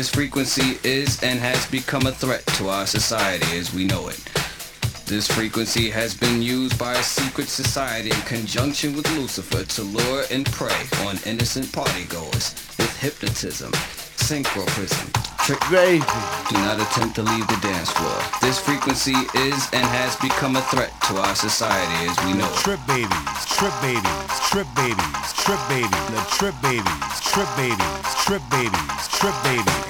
This frequency is and has become a threat to our society as we know it. This frequency has been used by a secret society in conjunction with Lucifer to lure and prey on innocent partygoers with hypnotism, synchroprism. Crazy. Do not attempt to leave the dance floor. This frequency is and has become a threat to our society as we know it. Trip babies, trip babies, trip babies, trip babies, trip babies, trip babies, trip babies, trip babies.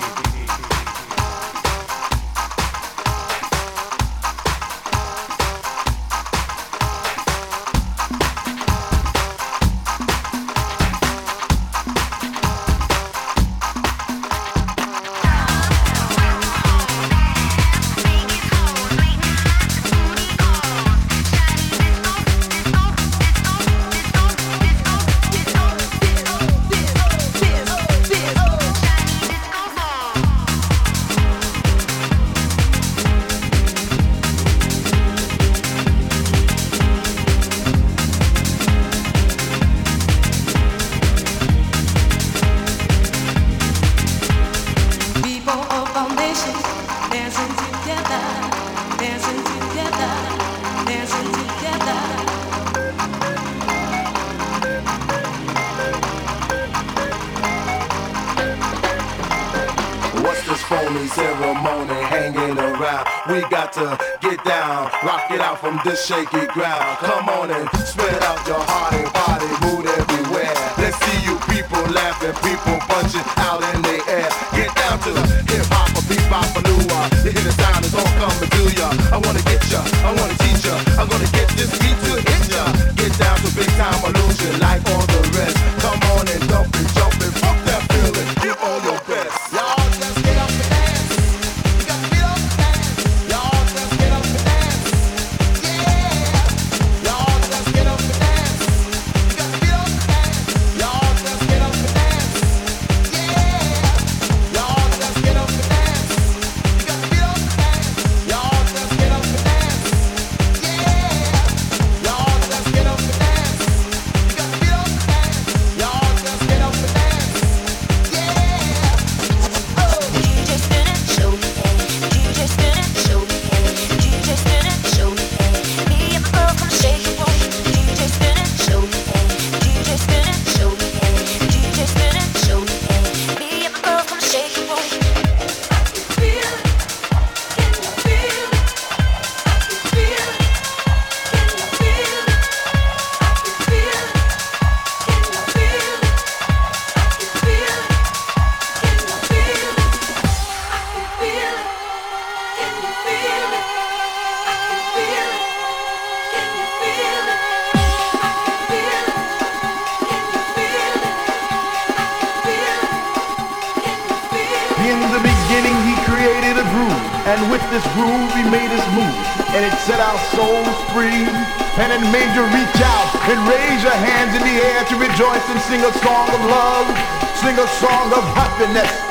to shake it ground. Come on and And with this groove, we made his move. And it set our souls free. And it made you reach out and raise your hands in the air to rejoice and sing a song of love. Sing a song of happiness.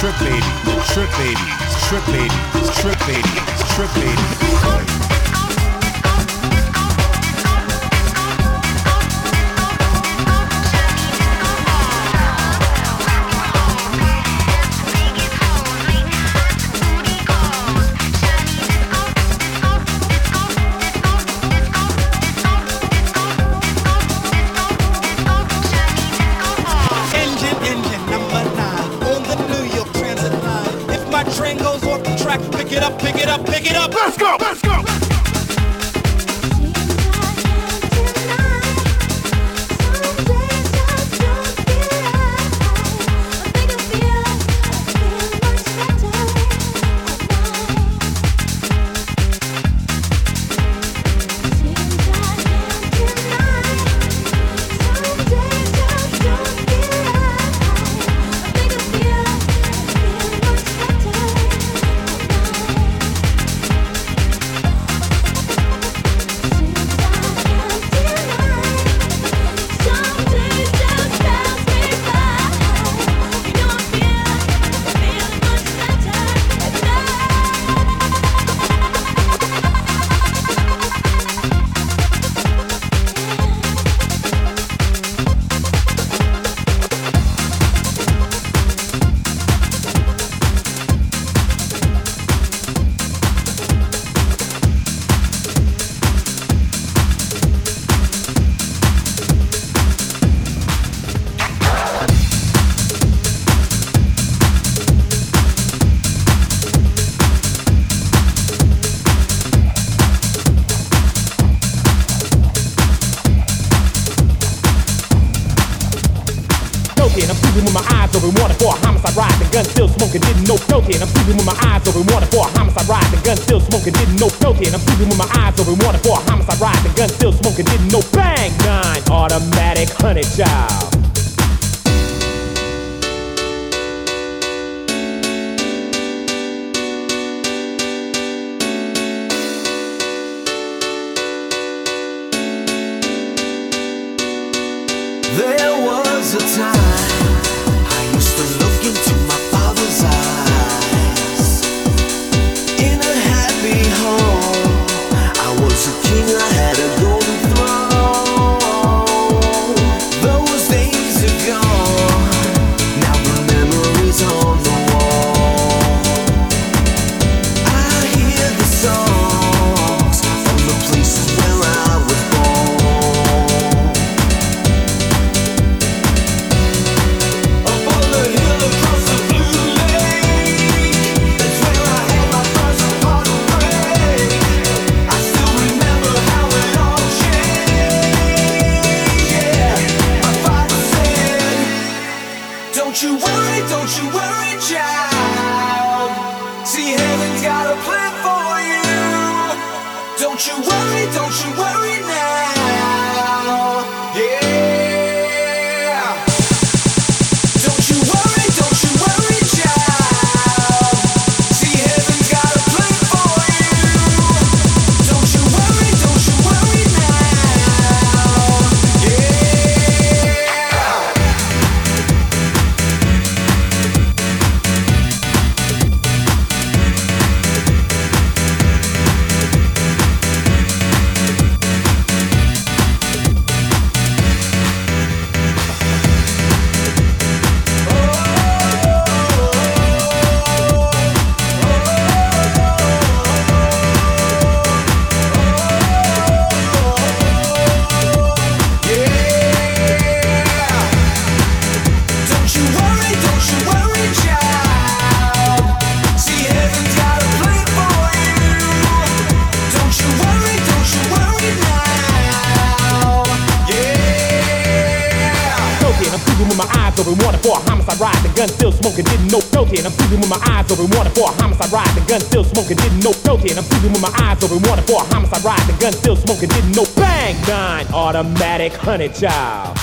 Trip baby, trip baby, trip baby, trip baby, trip baby. honey child. The gun still smoking, didn't know bang nine automatic honey child.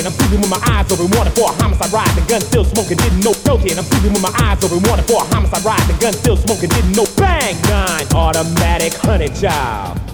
and I'm feeling with my eyes open, wanted for a homicide ride. The gun still smoking, didn't know guilty and I'm feeling with my eyes open, wanted for a homicide ride. The gun still smoking, didn't know bang nine automatic honey, job.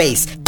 Bass.